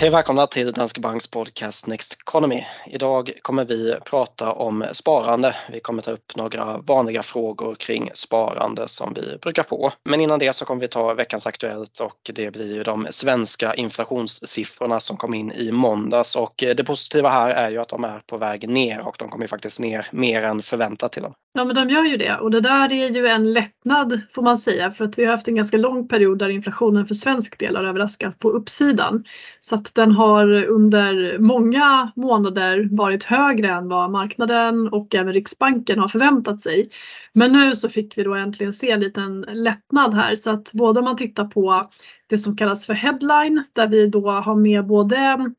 Hej och välkomna till Danske Banks podcast Next Economy. Idag kommer vi prata om sparande. Vi kommer ta upp några vanliga frågor kring sparande som vi brukar få. Men innan det så kommer vi ta veckans Aktuellt och det blir ju de svenska inflationssiffrorna som kom in i måndags och det positiva här är ju att de är på väg ner och de kommer faktiskt ner mer än förväntat till dem. Ja men de gör ju det och det där är ju en lättnad får man säga för att vi har haft en ganska lång period där inflationen för svensk del har överraskat på uppsidan. Så att den har under många månader varit högre än vad marknaden och även Riksbanken har förväntat sig. Men nu så fick vi då äntligen se en liten lättnad här så att både om man tittar på det som kallas för headline där vi då har med både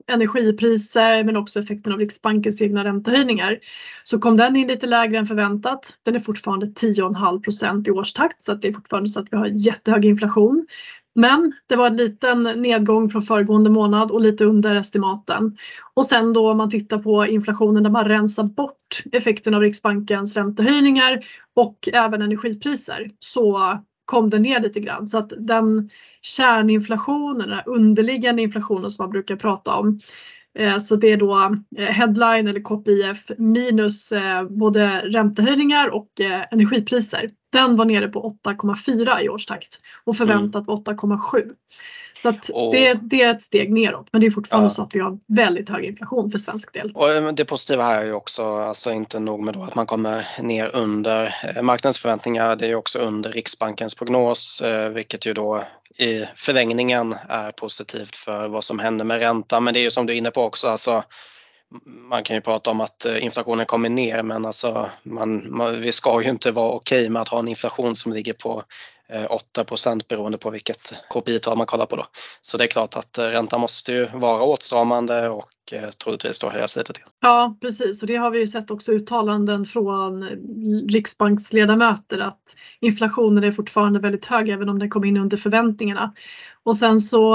energipriser men också effekten av Riksbankens egna räntehöjningar. Så kom den in lite lägre än förväntat. Den är fortfarande 10,5% i årstakt så att det är fortfarande så att vi har jättehög inflation. Men det var en liten nedgång från föregående månad och lite under estimaten. Och sen då om man tittar på inflationen där man rensar bort effekten av Riksbankens räntehöjningar och även energipriser så kom den ner lite grann. Så att den kärninflationen, den underliggande inflationen som man brukar prata om. Eh, så det är då eh, headline eller KPIF minus eh, både räntehöjningar och energipriser. Den var nere på 8,4 i årstakt och förväntat mm. 8,7. Så och, det, det, är ett steg neråt men det är fortfarande ja. så att vi har väldigt hög inflation för svensk del. Och eh, det positiva här är ju också, alltså inte nog med då att man kommer ner under eh, marknadens förväntningar, det är också under Riksbankens prognos eh, vilket ju då i förlängningen är positivt för vad som händer med räntan. Men det är ju som du är inne på också, alltså man kan ju prata om att inflationen kommer ner men alltså man, man, vi ska ju inte vara okej okay med att ha en inflation som ligger på Eh, 8 beroende på vilket KPI-tal man kollar på då. Så det är klart att eh, räntan måste ju vara åtstramande och eh, troligtvis då höjas lite till. Ja precis och det har vi ju sett också uttalanden från riksbanksledamöter att inflationen är fortfarande väldigt hög även om den kom in under förväntningarna. Och sen så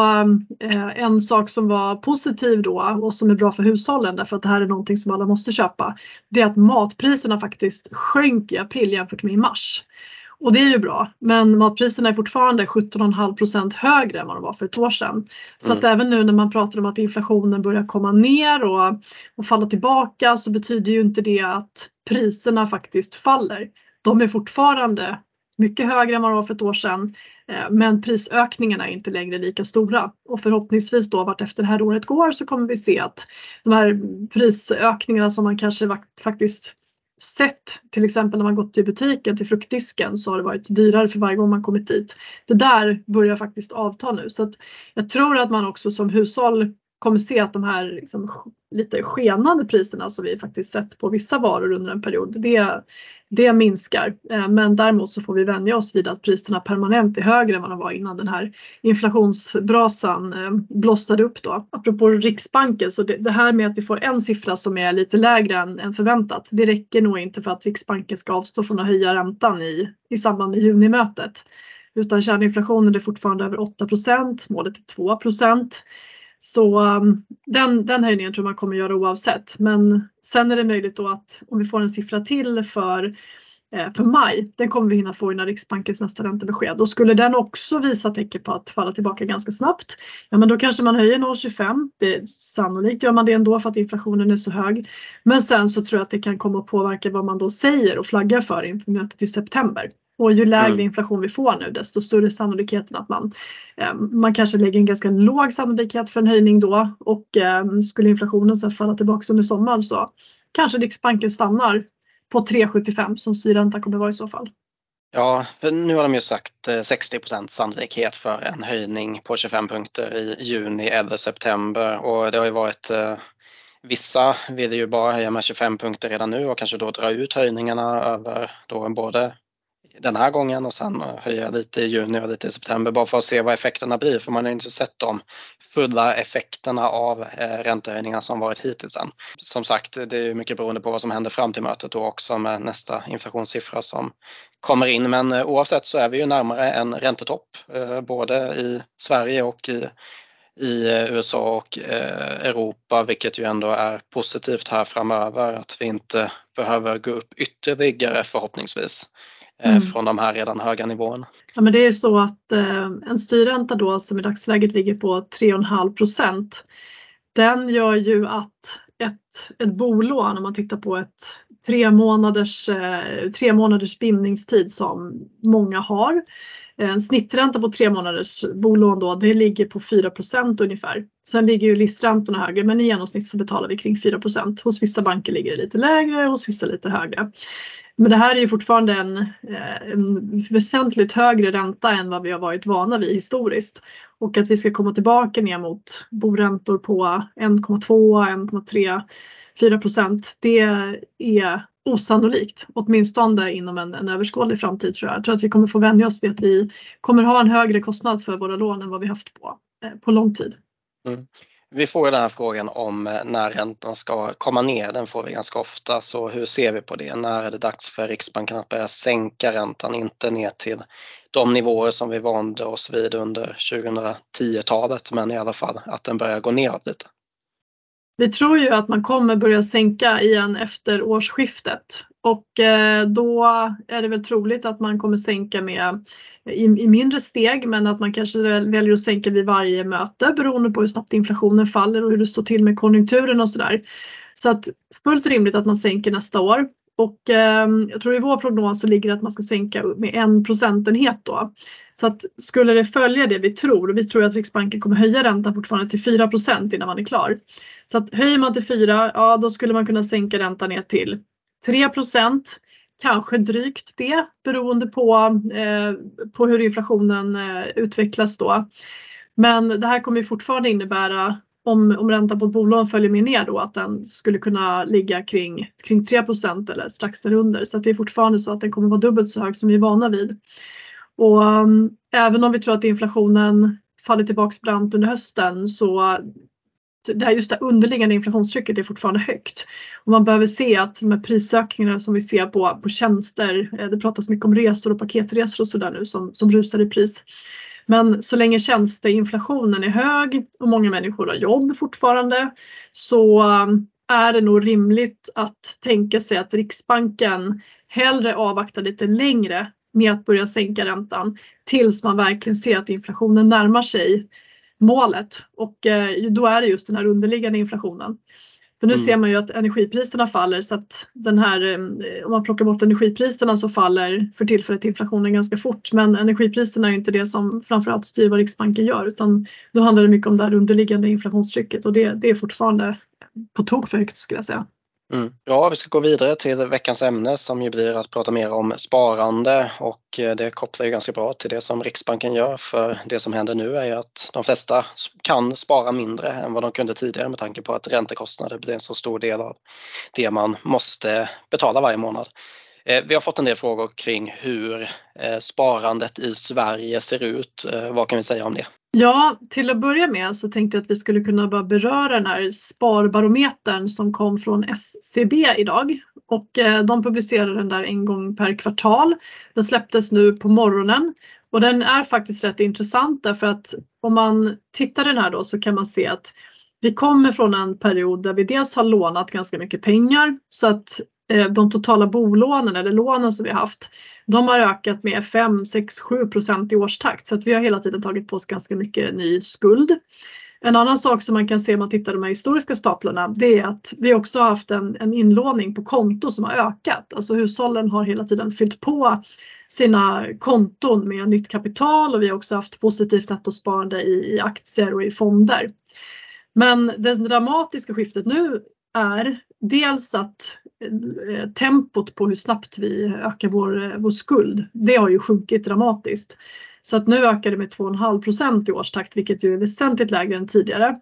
en sak som var positiv då och som är bra för hushållen därför att det här är någonting som alla måste köpa. Det är att matpriserna faktiskt sjönk i april jämfört med i mars. Och det är ju bra. Men matpriserna är fortfarande 17,5% högre än vad de var för ett år sedan. Så mm. att även nu när man pratar om att inflationen börjar komma ner och, och falla tillbaka så betyder ju inte det att priserna faktiskt faller. De är fortfarande mycket högre än vad de var för ett år sedan. Eh, men prisökningarna är inte längre lika stora och förhoppningsvis då vart efter det här året går så kommer vi se att de här prisökningarna som man kanske faktiskt sett till exempel när man gått till butiken till fruktdisken så har det varit dyrare för varje gång man kommit dit. Det där börjar faktiskt avta nu så att jag tror att man också som hushåll kommer se att de här liksom lite skenande priserna som vi faktiskt sett på vissa varor under en period, det, det minskar. Eh, men däremot så får vi vänja oss vid att priserna permanent är högre än vad de var innan den här inflationsbrasan eh, blossade upp då. Apropå Riksbanken så det, det här med att vi får en siffra som är lite lägre än, än förväntat, det räcker nog inte för att Riksbanken ska avstå från att höja räntan i, i samband med junimötet. Utan kärninflationen är fortfarande över 8% målet är 2 så um, den, den höjningen tror man kommer göra oavsett. Men sen är det möjligt då att om vi får en siffra till för, eh, för maj, den kommer vi hinna få innan Riksbankens nästa räntebesked. Och skulle den också visa tecken på att falla tillbaka ganska snabbt, ja men då kanske man höjer 0,25. Det, sannolikt gör man det ändå för att inflationen är så hög. Men sen så tror jag att det kan komma att påverka vad man då säger och flaggar för inför mötet i september. Och ju lägre mm. inflation vi får nu desto större sannolikheten att man, eh, man kanske lägger en ganska låg sannolikhet för en höjning då och eh, skulle inflationen sen falla tillbaka under sommaren så kanske Riksbanken stannar på 3,75 som styrränta kommer vara i så fall. Ja, för nu har de ju sagt 60 eh, sannolikhet för en höjning på 25 punkter i juni eller september och det har ju varit Vissa vill ju bara höja med 25 punkter redan nu och kanske då dra ut höjningarna över då både den här gången och sen höja lite i juni och lite i september bara för att se vad effekterna blir för man har inte sett de fulla effekterna av eh, räntehöjningar räntehöjningarna som varit hittills än. Som sagt, det är mycket beroende på vad som händer fram till mötet då också med nästa inflationssiffra som kommer in. Men eh, oavsett så är vi ju närmare en räntetopp eh, både i Sverige och i i USA och Europa, vilket ju ändå är positivt här framöver att vi inte behöver gå upp ytterligare förhoppningsvis. Eh, mm. från de här redan höga nivåerna. Ja men det är så att eh, en styrränta då som i dagsläget ligger på 3,5 procent den gör ju att ett, ett bolån, om man tittar på ett tre månaders, eh, tre månaders bindningstid som många har. En snittränta på tre månaders bolån då, det ligger på 4% ungefär. Sen ligger ju listräntorna högre men i genomsnitt så betalar vi kring 4% Hos vissa banker ligger det lite lägre, hos vissa lite högre. Men det här är ju fortfarande en, eh, en väsentligt högre ränta än vad vi har varit vana vid historiskt. Och att vi ska komma tillbaka ner mot boräntor på 1,2, 1,3, 4 procent. Det är osannolikt, åtminstone inom en, en överskådlig framtid tror jag. Jag tror att vi kommer få vänja oss vid att vi kommer ha en högre kostnad för våra lån än vad vi haft på, eh, på lång tid. Mm. Vi får den här frågan om eh, när räntan ska komma ner, den får vi ganska ofta. Så hur ser vi på det? När är det dags för Riksbanken att börja sänka räntan, inte ner till de nivåer som vi vande oss vid under 2010-talet, men i alla fall att den börjar gå neråt lite? Vi tror ju att man kommer börja sänka igen efter årsskiftet och eh, då är det väl troligt att man kommer sänka med eh, i, i mindre steg men att man kanske väljer att sänka vid varje möte beroende på hur snabbt inflationen faller och hur det står till med konjunkturen och sådär. Så att fullt rimligt att man sänker nästa år. Och eh, jag tror i vår prognos så ligger det att man ska sänka med en procentenhet då. Så att skulle det följa det vi tror, och vi tror att Riksbanken kommer höja räntan fortfarande till 4% innan man är klar. Så att höjer man till 4, ja då skulle man kunna sänka räntan ner till 3% kanske drygt det beroende på, eh, på hur inflationen eh, utvecklas då. Men det här kommer fortfarande innebära om, om räntan på ett bolån följer med ner då att den skulle kunna ligga kring, kring 3% eller strax därunder. Så det är fortfarande så att den kommer vara dubbelt så hög som vi är vana vid. Och um, även om vi tror att inflationen faller tillbaks brant under hösten så det här just det underliggande inflationstrycket är fortfarande högt. Och man behöver se att de här prisökningarna som vi ser på, på tjänster, eh, det pratas mycket om resor och paketresor och sådär nu som, som rusar i pris. Men så länge tjänsteinflationen är hög och många människor har jobb fortfarande så eh, är det nog rimligt att tänka sig att Riksbanken hellre avvaktar lite längre med att börja sänka räntan tills man verkligen ser att inflationen närmar sig målet och eh, då är det just den här underliggande inflationen. För nu mm. ser man ju att energipriserna faller så att den här, eh, om man plockar bort energipriserna så faller för tillfället inflationen ganska fort. Men energipriserna är inte det som framförallt styr vad Riksbanken gör utan då handlar det mycket om det här underliggande inflationstrycket och det, det är fortfarande på tok för högt skulle jag säga. Mm. Ja, vi ska gå vidare till veckans ämne som ju blir att prata mer om sparande och eh, det kopplar ju ganska bra till det som Riksbanken gör för det som händer nu är ju att de flesta kan spara mindre än vad de kunde tidigare med tanke på att räntekostnader blir en så stor del av det man måste betala varje månad. Eh, vi har fått en del frågor kring hur eh, sparandet i Sverige ser ut. Eh, vad kan vi säga om det? Ja, till att börja med så tänkte jag att vi skulle kunna bara beröra den här sparbarometern som kom från SCB idag. Och de publicerar den där en gång per kvartal. Den släpptes nu på morgonen och den är faktiskt rätt intressant därför att om man tittar den här då så kan man se att vi kommer från en period där vi dels har lånat ganska mycket pengar så att Eh, de totala bolånen eller lånen som vi har haft de har ökat med 5, 6, 7 procent i årstakt så att vi har hela tiden tagit på oss ganska mycket ny skuld. En annan sak som man kan se om man tittar på de här historiska staplarna det är att vi också har haft en, en inlåning på konto som har ökat. Alltså hushållen har hela tiden fyllt på sina konton med nytt kapital och vi har också haft positivt nettosparande i, i aktier och i fonder. Men det dramatiska skiftet nu är dels att eh, tempot på hur snabbt vi ökar vår, eh, vår skuld, det har ju sjunkit dramatiskt. Så att nu ökar det med 2,5 procent i årstakt vilket ju är väsentligt lägre än tidigare.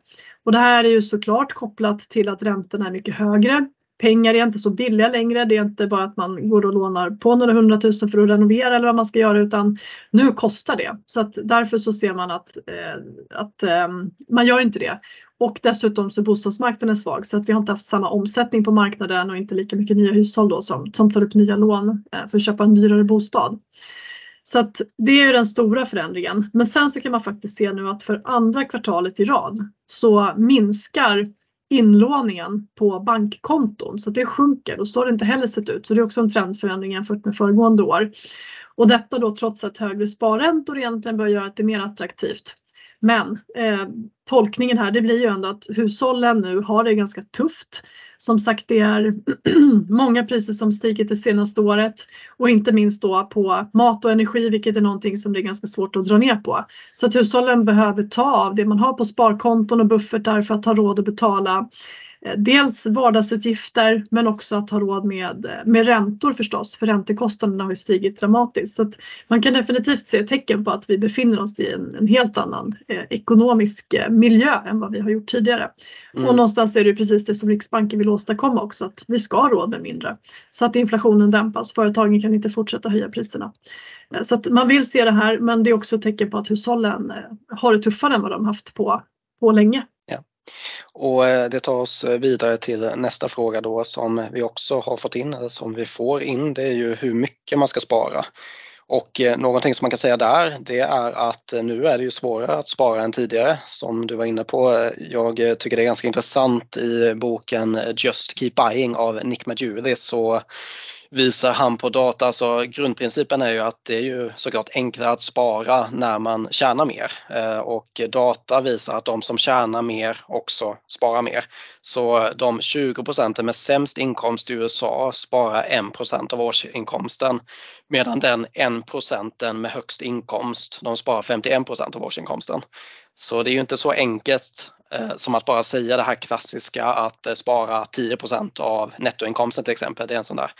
Och det här är ju såklart kopplat till att räntorna är mycket högre. Pengar är inte så billiga längre. Det är inte bara att man går och lånar på några hundratusen för att renovera eller vad man ska göra utan nu kostar det. Så att därför så ser man att, eh, att eh, man gör inte det. Och dessutom så är bostadsmarknaden svag så att vi har inte haft samma omsättning på marknaden och inte lika mycket nya hushåll då som, som tar upp nya lån eh, för att köpa en dyrare bostad. Så att det är ju den stora förändringen. Men sen så kan man faktiskt se nu att för andra kvartalet i rad så minskar inlåningen på bankkonton så att det sjunker och så har det inte heller sett ut. Så det är också en trendförändring jämfört med föregående år. Och detta då trots att högre sparräntor egentligen bör göra att det är mer attraktivt Men eh, tolkningen här det blir ju ändå att hushållen nu har det ganska tufft. Som sagt det är många priser som stigit det senaste året och inte minst då på mat och energi vilket är någonting som det är ganska svårt att dra ner på. Så att hushållen behöver ta av det man har på sparkonton och buffertar för att ha råd att betala dels vardagsutgifter men också att ha råd med, eh, med räntor förstås för räntekostnaderna har ju stigit dramatiskt. Så man kan definitivt se tecken på att vi befinner oss i en, en helt annan eh, ekonomisk eh, miljö än vad vi har gjort tidigare. Mm. Och någonstans är det precis det som Riksbanken vill åstadkomma också att vi ska ha råd med mindre. Så att inflationen dämpas, företagen kan inte fortsätta höja priserna. Så att man vill se det här men det är också ett tecken på att hushållen har det tuffare än vad de haft på, på länge. Och eh, det tar oss eh, vidare till nästa fråga då som vi också har fått in, eller som vi får in, det är ju hur mycket man ska spara. Och eh, någonting som man kan säga där, det är att nu är det ju svårare att spara än tidigare som du var inne på. Jag tycker det är ganska intressant i boken Just Keep Buying av Nick Maggiuli så visar han på data. Så grundprincipen är ju att det är ju såklart enklare att spara när man tjänar mer eh, och data visar att de som tjänar mer också sparar mer. Så de 20 procenten med sämst inkomst i USA sparar 1 procent av årsinkomsten medan den 1 procenten med högst inkomst de sparar 51 procent av årsinkomsten. Så det är ju inte så enkelt Eh, som att bara säga det här klassiska att eh, spara 10% av nettoinkomsten till exempel. Det är en sån där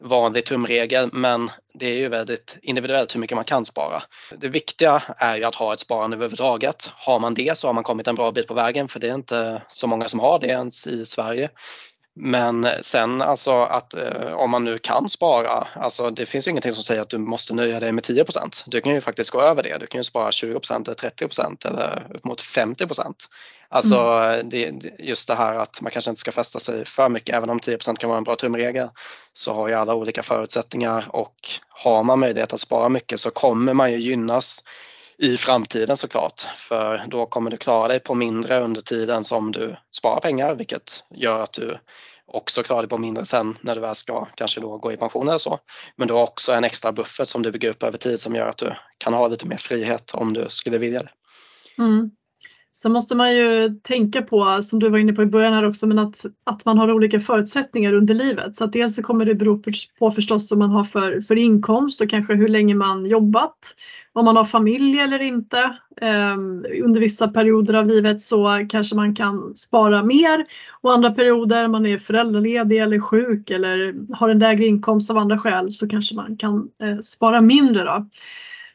vanlig tumregel men det är ju väldigt individuellt hur mycket man kan spara. Det viktiga är ju att ha ett sparande överhuvudtaget. Har man det så har man kommit en bra bit på vägen för det är inte så många som har det ens i Sverige. Men sen alltså att eh, om man nu kan spara, alltså det finns ju ingenting som säger att du måste nöja dig med 10% Du kan ju faktiskt gå över det. Du kan ju spara 20 eller 30% eller upp mot 50 Alltså mm. det, just det här att man kanske inte ska fästa sig för mycket även om 10% kan vara en bra tumregel så har ju alla olika förutsättningar och har man möjlighet att spara mycket så kommer man ju gynnas i framtiden såklart. För då kommer du klara dig på mindre under tiden som du sparar pengar vilket gör att du också klarar dig på mindre sen när du väl ska kanske då gå i pension eller så. Men du har också en extra buffert som du bygger upp över tid som gör att du kan ha lite mer frihet om du skulle vilja det. Mm. Sen måste man ju tänka på, som du var inne på i början här också, men att, att man har olika förutsättningar under livet. Så att dels så kommer det bero på förstås vad man har för, för inkomst och kanske hur länge man jobbat. Om man har familj eller inte. Um, under vissa perioder av livet så kanske man kan spara mer och andra perioder, man är föräldraledig eller sjuk eller har en lägre inkomst av andra skäl så kanske man kan uh, spara mindre. Då.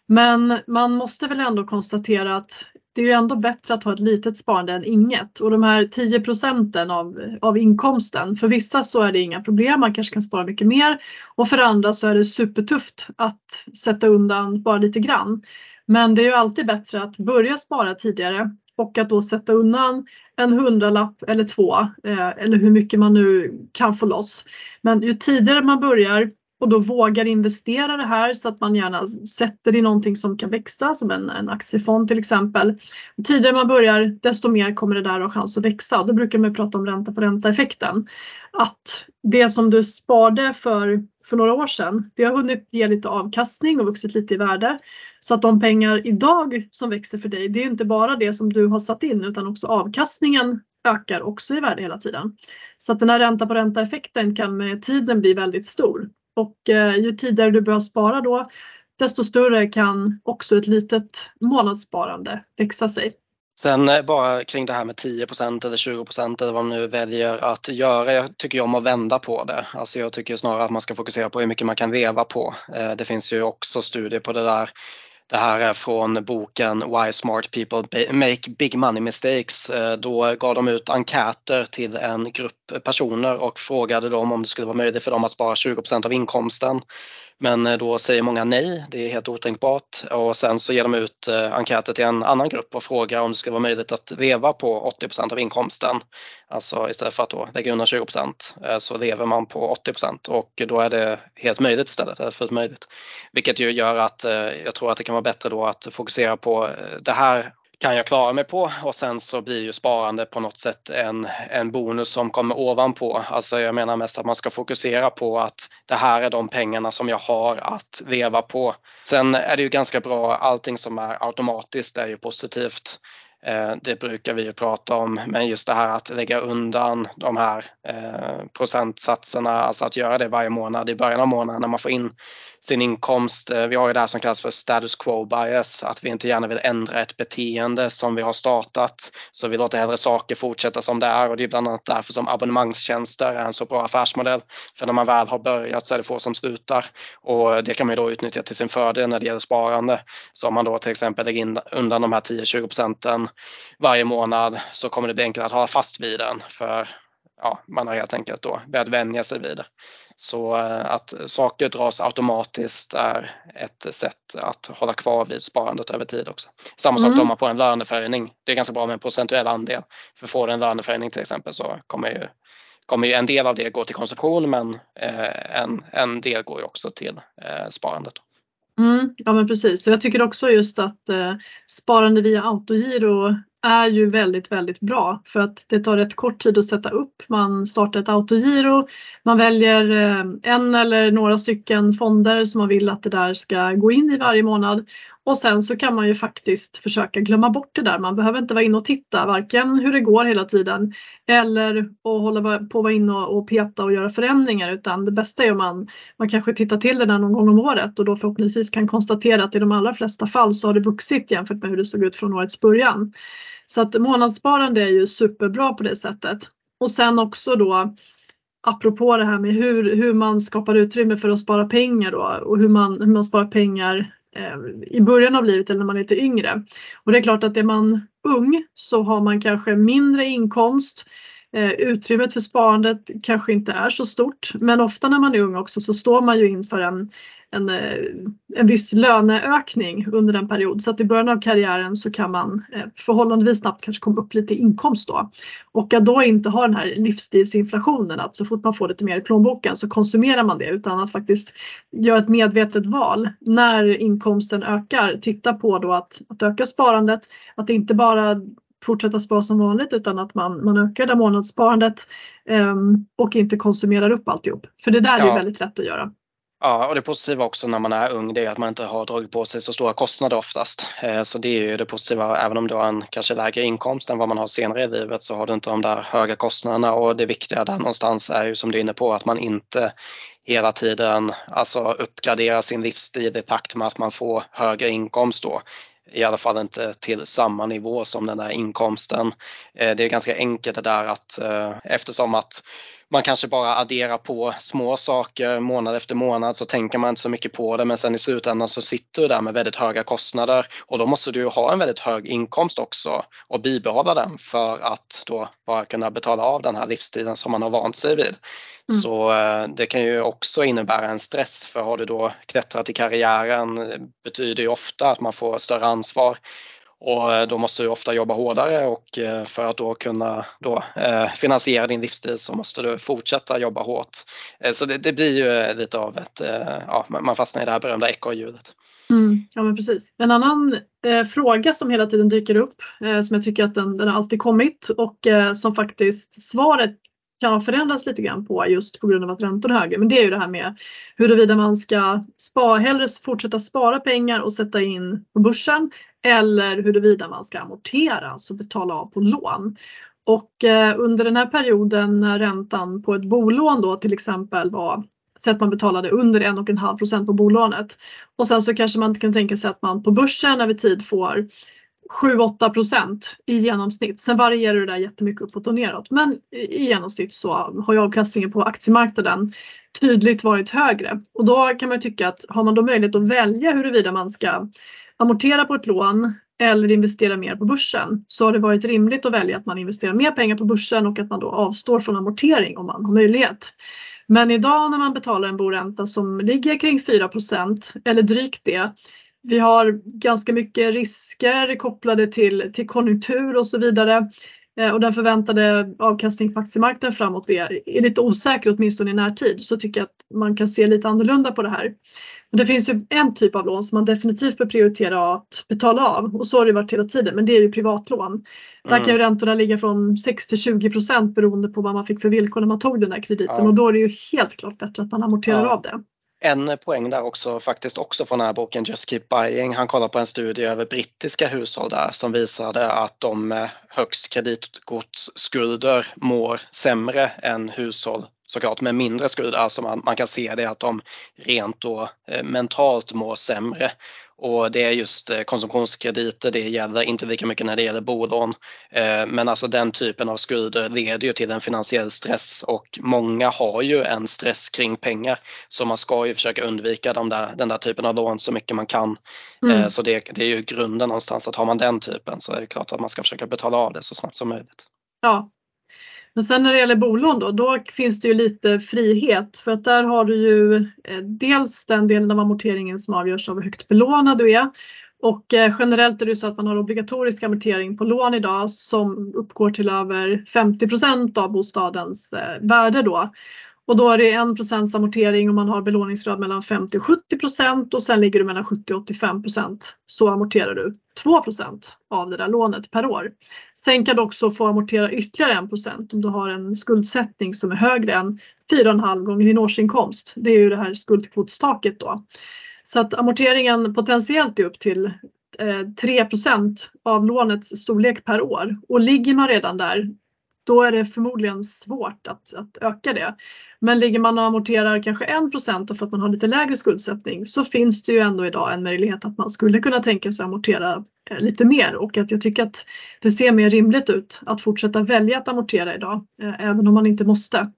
Men man måste väl ändå konstatera att det är ju ändå bättre att ha ett litet sparande än inget och de här 10 procenten av, av inkomsten, för vissa så är det inga problem, man kanske kan spara mycket mer och för andra så är det supertufft att sätta undan bara lite grann. Men det är ju alltid bättre att börja spara tidigare och att då sätta undan en hundralapp eller två eh, eller hur mycket man nu kan få loss. Men ju tidigare man börjar och då vågar investera det här så att man gärna sätter i någonting som kan växa som en, en aktiefond till exempel. Och tidigare man börjar desto mer kommer det där ha chans att växa och då brukar man prata om ränta på ränta effekten. Att det som du sparade för, för några år sedan det har hunnit ge lite avkastning och vuxit lite i värde. Så att de pengar idag som växer för dig det är inte bara det som du har satt in utan också avkastningen ökar också i värde hela tiden. Så att den här ränta på ränta effekten kan med tiden bli väldigt stor. Och eh, ju tidigare du börjar spara då desto större kan också ett litet månadssparande växa sig. Sen eh, bara kring det här med 10% eller 20 eller vad man nu väljer att göra. Jag tycker om att vända på det. Alltså jag tycker snarare att man ska fokusera på hur mycket man kan leva på. Eh, det finns ju också studier på det där. Det här är från boken Why Smart People Make Big Money Mistakes. Eh, då gav de ut enkäter till en grupp personer och frågade dem om det skulle vara möjligt för dem att spara 20% av inkomsten. Men eh, då säger många nej, det är helt otänkbart. Och sen så ger de ut eh, enkäter till en annan grupp och frågar om det ska vara möjligt att leva på 80% av inkomsten. Alltså istället för att då lägga undan 20 eh, så lever man på 80% och då är det helt möjligt istället, eller fullt möjligt. Vilket ju gör att jag tror att det kan vara bättre då att fokusera på det här kan jag klara mig på och sen så blir ju sparande på något sätt en, en bonus som kommer ovanpå. Alltså jag menar mest att man ska fokusera på att det här är de pengarna som jag har att leva på. Sen är det ju ganska bra, allting som är automatiskt är ju positivt. Eh, det brukar vi ju prata om, men just det här att lägga undan de här eh, procentsatserna, alltså att göra det varje månad i början av månaden när man får in sin inkomst. Eh, vi har ju det här som kallas för status quo bias, att vi inte gärna vill ändra ett beteende som vi har startat. Så vi låter hellre saker fortsätta som det är och det är bland annat därför som abonnemangstjänster är en så bra affärsmodell. För när man väl har börjat så är det få som slutar och det kan man ju då utnyttja till sin fördel när det gäller sparande. Så om man då till exempel lägger in undan de här 10-20 procenten varje månad så kommer det bli enklare att hålla fast vid den för ja, man har helt enkelt då börjat vänja sig vid det. Så eh, att saker dras automatiskt är ett sätt att hålla kvar vid sparandet över tid också. Samma sak mm. om man får en löneförhöjning. Det är ganska bra med en procentuell andel. För får du en löneförhöjning till exempel så kommer ju, kommer ju en del av det gå till konsumtion men eh, en, en del går ju också till eh, sparandet. Mm, ja men precis, så jag tycker också just att eh, sparande via autogiro är ju väldigt, väldigt bra. För att det tar rätt kort tid att sätta upp. Man startar ett autogiro, man väljer eh, en eller några stycken fonder som man vill att det där ska gå in i varje månad och sen så kan man ju faktiskt försöka glömma bort det där. Man behöver inte vara inne och titta varken hur det går hela tiden eller att hålla på att vara inne och peta och göra förändringar utan det bästa är om man, man kanske tittar till det där någon gång om året och då förhoppningsvis kan konstatera att i de allra flesta fall så har det vuxit jämfört med hur det såg ut från årets början. Så att månadssparande är ju superbra på det sättet. Och sen också då apropå det här med hur, hur man skapar utrymme för att spara pengar då och hur man, hur man sparar pengar Eh, i början av livet eller när man är lite yngre. Och det är klart att är man ung så har man kanske mindre inkomst Eh, utrymmet för sparandet kanske inte är så stort men ofta när man är ung också så står man ju inför en, en, eh, en viss löneökning under en period så att i början av karriären så kan man eh, förhållandevis snabbt kanske komma upp lite inkomst då. Och att då inte ha den här livsstilsinflationen att så fort man får lite mer i plånboken så konsumerar man det utan att faktiskt göra ett medvetet val. När inkomsten ökar, titta på då att, att öka sparandet, att inte bara fortsätta spara som vanligt utan att man, man ökar det månadssparandet um, och inte konsumerar upp alltihop. För det där ja. är väldigt lätt att göra. Ja, och det positiva också när man är ung det är att man inte har dragit på sig så stora kostnader oftast. Eh, så det är ju det positiva, även om du har en kanske lägre inkomst än vad man har senare i livet så har du inte de där höga kostnaderna och det viktiga där någonstans är ju som du är inne på att man inte hela tiden alltså uppgraderar sin livsstil i takt med att man får högre inkomst då i alla fall inte till samma nivå som den där inkomsten. Eh, det är ganska enkelt det där att eh, eftersom att man kanske bara adderar på små saker månad efter månad så tänker man inte så mycket på det men sen i slutändan så sitter du där med väldigt höga kostnader och då måste du ha en väldigt hög inkomst också och bibehålla den för att då bara kunna betala av den här livsstilen som man har vant sig vid. Mm. Så eh, det kan ju också innebära en stress för har du då klättrat i karriären betyder ju ofta att man får större ansvar och eh, då måste du ofta jobba hårdare och eh, för att då kunna då eh, finansiera din livsstil så måste du fortsätta jobba hårt. Så det, det blir ju lite av ett, ja man fastnar i det här berömda ekorrhjulet. Mm, ja men precis. En annan eh, fråga som hela tiden dyker upp eh, som jag tycker att den, den har alltid kommit och eh, som faktiskt svaret kan ha förändrats lite grann på just på grund av att räntorna är högre. Men det är ju det här med huruvida man ska spa, hellre fortsätta spara pengar och sätta in på börsen eller huruvida man ska amortera, alltså betala av på lån. Och eh, under den här perioden när räntan på ett bolån då till exempel var så att man betalade under 1,5 procent på bolånet. Och sen så kanske man kan tänka sig att man på börsen över tid får 7-8 procent i genomsnitt. Sen varierar det där jättemycket uppåt och neråt men i genomsnitt så har ju avkastningen på aktiemarknaden tydligt varit högre och då kan man tycka att har man då möjlighet att välja huruvida man ska amortera på ett lån eller investera mer på börsen så har det varit rimligt att välja att man investerar mer pengar på börsen och att man då avstår från amortering om man har möjlighet. Men idag när man betalar en boränta som ligger kring 4% eller drygt det vi har ganska mycket risker kopplade till, till konjunktur och så vidare. Eh, och den förväntade avkastningen på aktiemarknaden framåt är, är lite osäker åtminstone i närtid. Så tycker jag att man kan se lite annorlunda på det här. Men det finns ju en typ av lån som man definitivt bör prioritera att betala av och så har det varit hela tiden men det är ju privatlån. Där kan ju mm. räntorna ligga från 6 till 20 procent beroende på vad man fick för villkor när man tog den där krediten ja. och då är det ju helt klart bättre att man amorterar ja. av det en poäng där också faktiskt också från den här boken Just Keep Buying. Han kollar på en studie över brittiska hushåll där som visade att de med högst kreditkortsskulder mår sämre än hushåll såklart med mindre skulder. Alltså man, man kan se det att de rent då eh, mentalt mår sämre och det är just eh, konsumtionskrediter det gäller, inte lika mycket när det gäller bolån. Eh, men alltså den typen av skulder leder ju till en finansiell stress och många har ju en stress kring pengar. Så man ska ju försöka undvika de där, den där typen av lån så mycket man kan. Eh, mm. Så det, det är ju grunden någonstans att har man den typen så är det klart att man ska försöka betala av det så snabbt som möjligt. Ja, men sen när det gäller bolån då, då finns det ju lite frihet. För att där har du ju eh, dels den delen av amorteringen som avgörs av hur högt belånad du är. Och eh, generellt är det så att man har obligatorisk amortering på lån idag som uppgår till över 50% av bostadens eh, värde då. Och då är det 1 amortering och man har belåningsgrad mellan 50 och 70% och sen ligger du mellan 70 och 85 så amorterar du 2% av det där lånet per år. Sen kan du också få amortera ytterligare 1% om du har en skuldsättning som är högre än 4,5 gånger din årsinkomst. Det är ju det här skuldkvotstaket då. Så att amorteringen potentiellt är upp till eh, 3 av lånets storlek per år och ligger man redan där då är det förmodligen svårt att, att öka det. Men ligger man och amorterar kanske 1 för att man har lite lägre skuldsättning så finns det ju ändå idag en möjlighet att man skulle kunna tänka sig amortera eh, lite mer och att jag tycker att det ser mer rimligt ut att fortsätta välja att amortera idag, eh, även om man inte måste.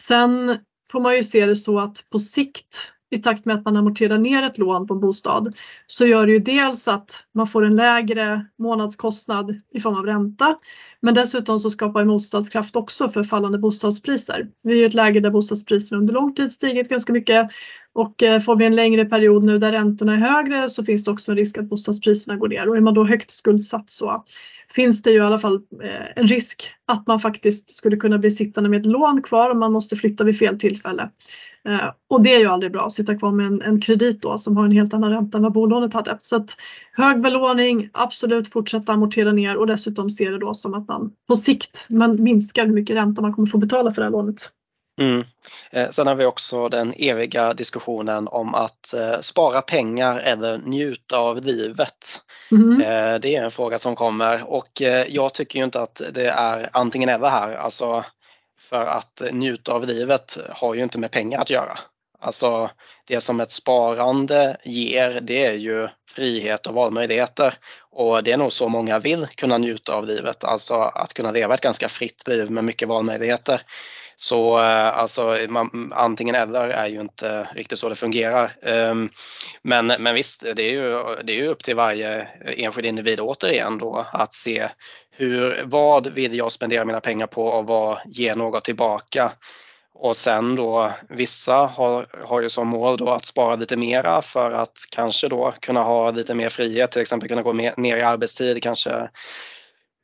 Sen får man ju se det så att på sikt i takt med att man amorterar ner ett lån på en bostad så gör det ju dels att man får en lägre månadskostnad i form av ränta. Men dessutom så skapar motståndskraft också för fallande bostadspriser. Vi är i ett läge där bostadspriserna under lång tid stigit ganska mycket och eh, får vi en längre period nu där räntorna är högre så finns det också en risk att bostadspriserna går ner och är man då högt skuldsatt så finns det ju i alla fall eh, en risk att man faktiskt skulle kunna bli sittande med ett lån kvar om man måste flytta vid fel tillfälle. Eh, och det är ju aldrig bra att sitta kvar med en, en, kredit då som har en helt annan ränta än vad bolånet hade. Så att hög belåning, absolut fortsätta amortera ner och dessutom se det då som att man på sikt man minskar hur mycket ränta man kommer få betala för det här lånet. Mm. Eh, sen har vi också den eviga diskussionen om att eh, spara pengar eller njuta av livet. Mm. Eh, det är en fråga som kommer och jag tycker ju inte att det är antingen eller här. Alltså, för att njuta av livet har ju inte med pengar att göra. Alltså det som ett sparande ger det är ju frihet och valmöjligheter och det är nog så många vill kunna njuta av livet, alltså att kunna leva ett ganska fritt liv med mycket valmöjligheter. Så eh, alltså man, antingen eller är ju inte riktigt så det fungerar. Ehm, men, men visst, det är, ju, det är ju upp till varje enskild individ återigen då att se hur, vad vill jag spendera mina pengar på och vad ger något tillbaka? Och sen då vissa har, har ju som mål då att spara lite mera för att kanske då kunna ha lite mer frihet, till exempel kunna gå ner i arbetstid, kanske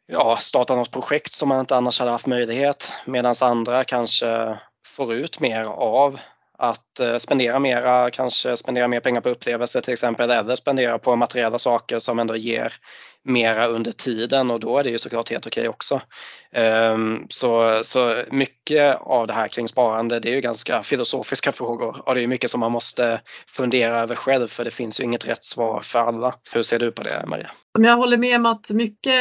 ja, starta något projekt som man inte annars hade haft möjlighet medan andra kanske får ut mer av att eh, spendera mera, kanske spendera mer pengar på upplevelser till exempel eller spendera på materiella saker som ändå ger mera under tiden och då är det ju såklart helt okej också. Ehm, så, så mycket av det här kring sparande det är ju ganska filosofiska frågor och det är mycket som man måste fundera över själv för det finns ju inget rätt svar för alla. Hur ser du på det Maria? Jag håller med om att mycket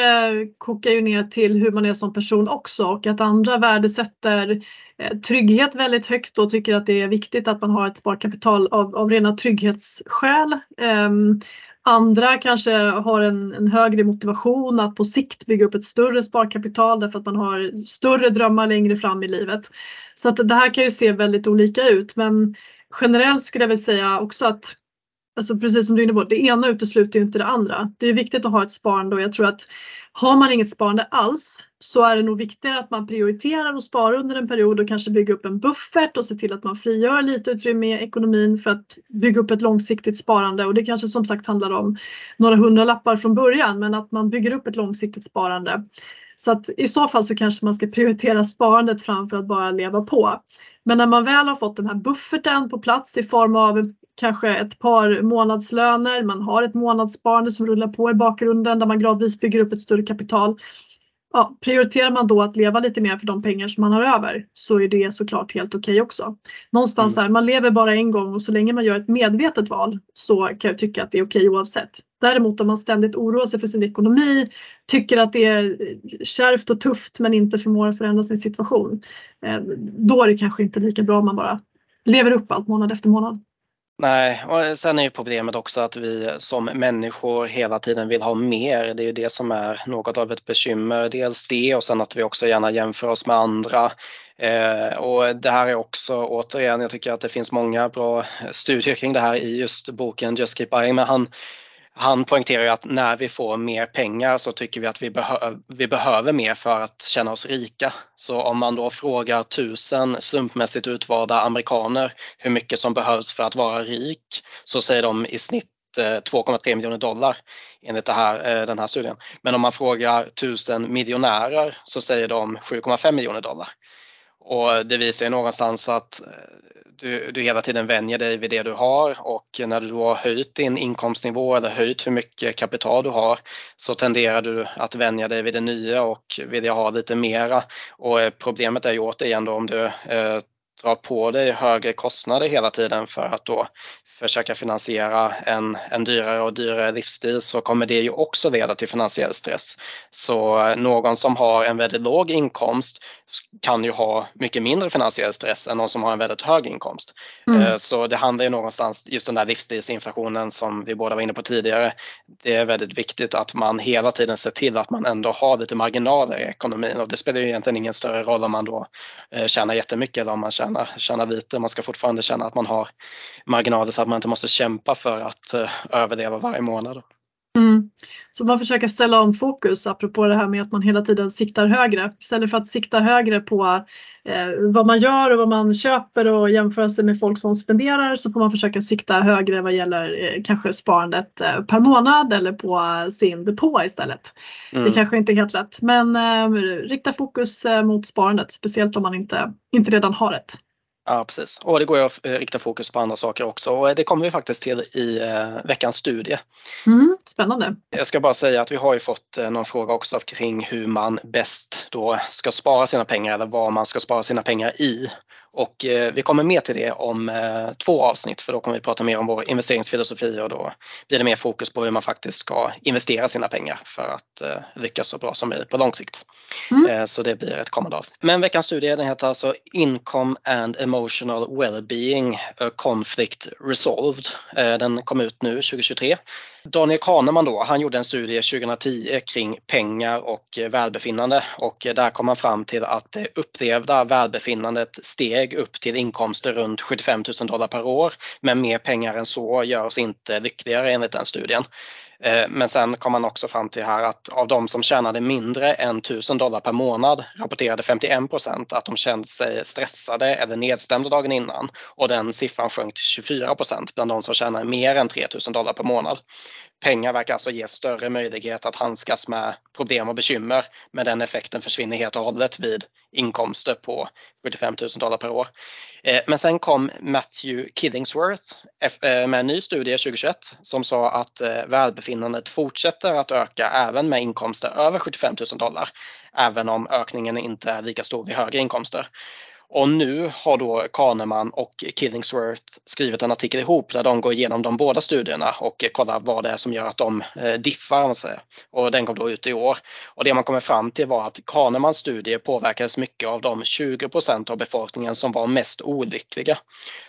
kokar ju ner till hur man är som person också och att andra värdesätter eh, trygghet väldigt högt och tycker att det är viktigt att man har ett sparkapital av, av rena trygghetsskäl. Ehm, Andra kanske har en, en, högre motivation att på sikt bygga upp ett större sparkapital därför att man har större drömmar längre fram i livet. Så att det här kan ju se väldigt olika ut men generellt skulle jag väl säga också att alltså precis som du är inne på, det ena utesluter ju inte det andra. Det är viktigt att ha ett sparande och jag tror att har man inget sparande alls så är det nog viktigare att man prioriterar och sparar under en period och kanske bygga upp en buffert och se till att man frigör lite utrymme i ekonomin för att bygga upp ett långsiktigt sparande och det kanske som sagt handlar om några hundralappar från början men att man bygger upp ett långsiktigt sparande. Så att i så fall så kanske man ska prioritera sparandet framför att bara leva på. Men när man väl har fått den här bufferten på plats i form av kanske ett par månadslöner, man har ett månadssparande som rullar på i bakgrunden där man gradvis bygger upp ett större kapital. ja, prioriterar man då att leva lite mer för de pengar som man har över så är det såklart helt okej okay också. Någonstans mm. där, man lever bara en gång och så länge man gör ett medvetet val så kan jag tycka att det är okej okay oavsett. Däremot om man ständigt oroar sig för sin ekonomi, tycker att det är kärvt och tufft men inte förmår att förändra sin situation. Eh, då är det kanske inte lika bra om man bara lever upp allt månad efter månad. Nej, och sen är ju problemet också att vi som människor hela tiden vill ha mer. Det är ju det som är något av ett bekymmer. Dels det och sen att vi också gärna jämför oss med andra. Eh, och det här är också återigen, jag tycker att det finns många bra studier kring det här i just boken Just Keep Buying, men han han poängterar ju att när vi får mer pengar så tycker vi att vi, behö vi behöver mer för att känna oss rika. Så om man då frågar tusen slumpmässigt utvalda amerikaner hur mycket som behövs för att vara rik så säger de i snitt eh, 2,3 miljoner dollar enligt här, eh, den här studien. Men om man frågar tusen miljonärer så säger de 7,5 miljoner dollar. Och det visar ju någonstans att eh, du, du hela tiden vänjer dig vid det du har och när du då har höjt din inkomstnivå eller höjt hur mycket kapital du har så tenderar du att vänja dig vid det nya och vilja ha lite mera. Och eh, problemet är ju återigen då om du eh, drar på dig högre kostnader hela tiden för att då försöka finansiera en, en dyrare och dyrare livsstil så kommer det ju också leda till finansiell stress. Så någon som har en väldigt låg inkomst kan ju ha mycket mindre finansiell stress än någon som har en väldigt hög inkomst. Mm. Eh, så det handlar ju någonstans, just den där livsstilsinflationen som vi båda var inne på tidigare, det är väldigt viktigt att man hela tiden ser till att man ändå har lite marginaler i ekonomin och det spelar ju egentligen ingen större roll om man då eh, tjänar jättemycket eller om man tjänar, tjänar lite. Man ska fortfarande känna att man har marginaler så att man inte måste kämpa för att eh, överleva varje månad. Mm. Så man försöker ställa om fokus apropå det här med att man hela tiden siktar högre. Istället för att sikta högre på eh, vad man gör och vad man köper och jämföra sig med folk som spenderar så får man försöka sikta högre vad gäller eh, kanske sparandet eh, per månad eller på sin depå istället. Mm. Det kanske inte är helt lätt men eh, rikta fokus eh, mot sparandet speciellt om man inte, inte redan har ett. Ja precis och det går ju att eh, rikta fokus på andra saker också och det kommer vi faktiskt till i eh, veckans studie. Mm, spännande. Jag ska bara säga att vi har ju fått eh, någon fråga också kring hur man bäst då ska spara sina pengar eller vad man ska spara sina pengar i. Och eh, vi kommer mer till det om eh, två avsnitt för då kommer vi prata mer om vår investeringsfilosofi och då blir det mer fokus på hur man faktiskt ska investera sina pengar för att eh, lyckas så bra som möjligt på lång sikt. Mm. Så det blir ett kommande avsnitt. Men veckans studie den heter alltså Income and Emotional Wellbeing A Conflict Resolved. Den kom ut nu 2023 Daniel Kahneman då, han gjorde en studie 2010 kring pengar och eh, välbefinnande och eh, där kom han fram till att eh, det upplevda välbefinnandet steg upp till inkomster runt 75 000 dollar per år. Men mer pengar än så gör oss inte lyckligare enligt den studien. Eh, men sen kom man också fram till här att av de som tjänade mindre än 1000 dollar per månad rapporterade 51 procent att de kände sig stressade eller nedstämda dagen innan och den siffran sjönk till 24 procent bland de som tjänade mer än 3000 dollar per månad. Pengar verkar alltså ge större möjlighet att handskas med problem och bekymmer men den effekten försvinner helt och hållet vid inkomster på 75 000 dollar per år. Eh, men sen kom Matthew Killingsworth eh, med en ny studie 2021 som sa att eh, välbefinnandet fortsätter att öka även med inkomster över 75 000 dollar, även om ökningen inte är lika stor vid högre inkomster. Och nu har då Kahneman och Killingsworth skrivit en artikel ihop där de går igenom de båda studierna och kollar vad det är som gör att de eh, diffar. Man säger. Och den kom då ut i år. Och det man kommer fram till var att Kahnemans studie påverkades mycket av de 20 procent av befolkningen som var mest olyckliga.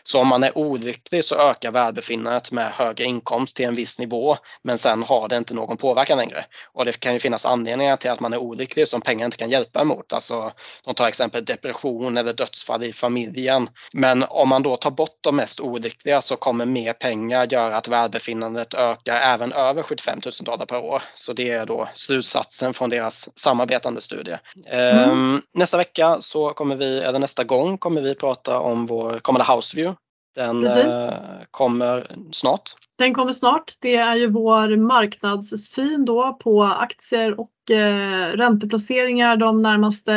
Så om man är olycklig så ökar välbefinnandet med högre inkomst till en viss nivå men sen har det inte någon påverkan längre. Och det kan ju finnas anledningar till att man är olycklig som pengar inte kan hjälpa emot. Alltså, de tar exempel depression eller död dödsfall i familjen. Men om man då tar bort de mest olyckliga så kommer mer pengar göra att välbefinnandet ökar även över 75 000 dollar per år. Så det är då slutsatsen från deras samarbetande studie. Mm. Ehm, nästa vecka så kommer vi, eller nästa gång kommer vi prata om vår kommande Houseview. Den Precis. Eh, kommer snart. Den kommer snart. Det är ju vår marknadssyn då på aktier och eh, ränteplaceringar de närmaste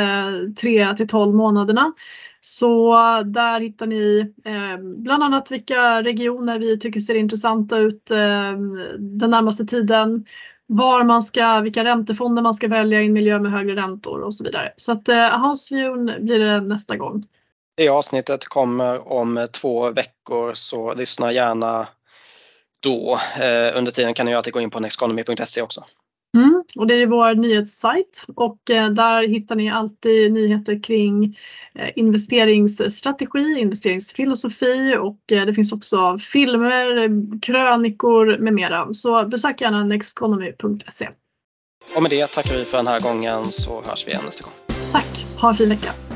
3 till 12 månaderna. Så där hittar ni eh, bland annat vilka regioner vi tycker ser intressanta ut eh, den närmaste tiden var man ska, vilka räntefonder man ska välja i en miljö med högre räntor och så vidare. Så att eh, Houseview blir det nästa gång. Det avsnittet kommer om två veckor så lyssna gärna då. Eh, under tiden kan ni alltid gå in på nexteconomy.se också. Mm, och det är vår nyhetssajt och eh, där hittar ni alltid nyheter kring eh, investeringsstrategi, investeringsfilosofi och det finns också filmer, krönikor med mera. Så besök gärna nexteconomy.se. Och med det tackar vi för den här gången så hörs vi igen nästa gång. Tack, ha en fin vecka.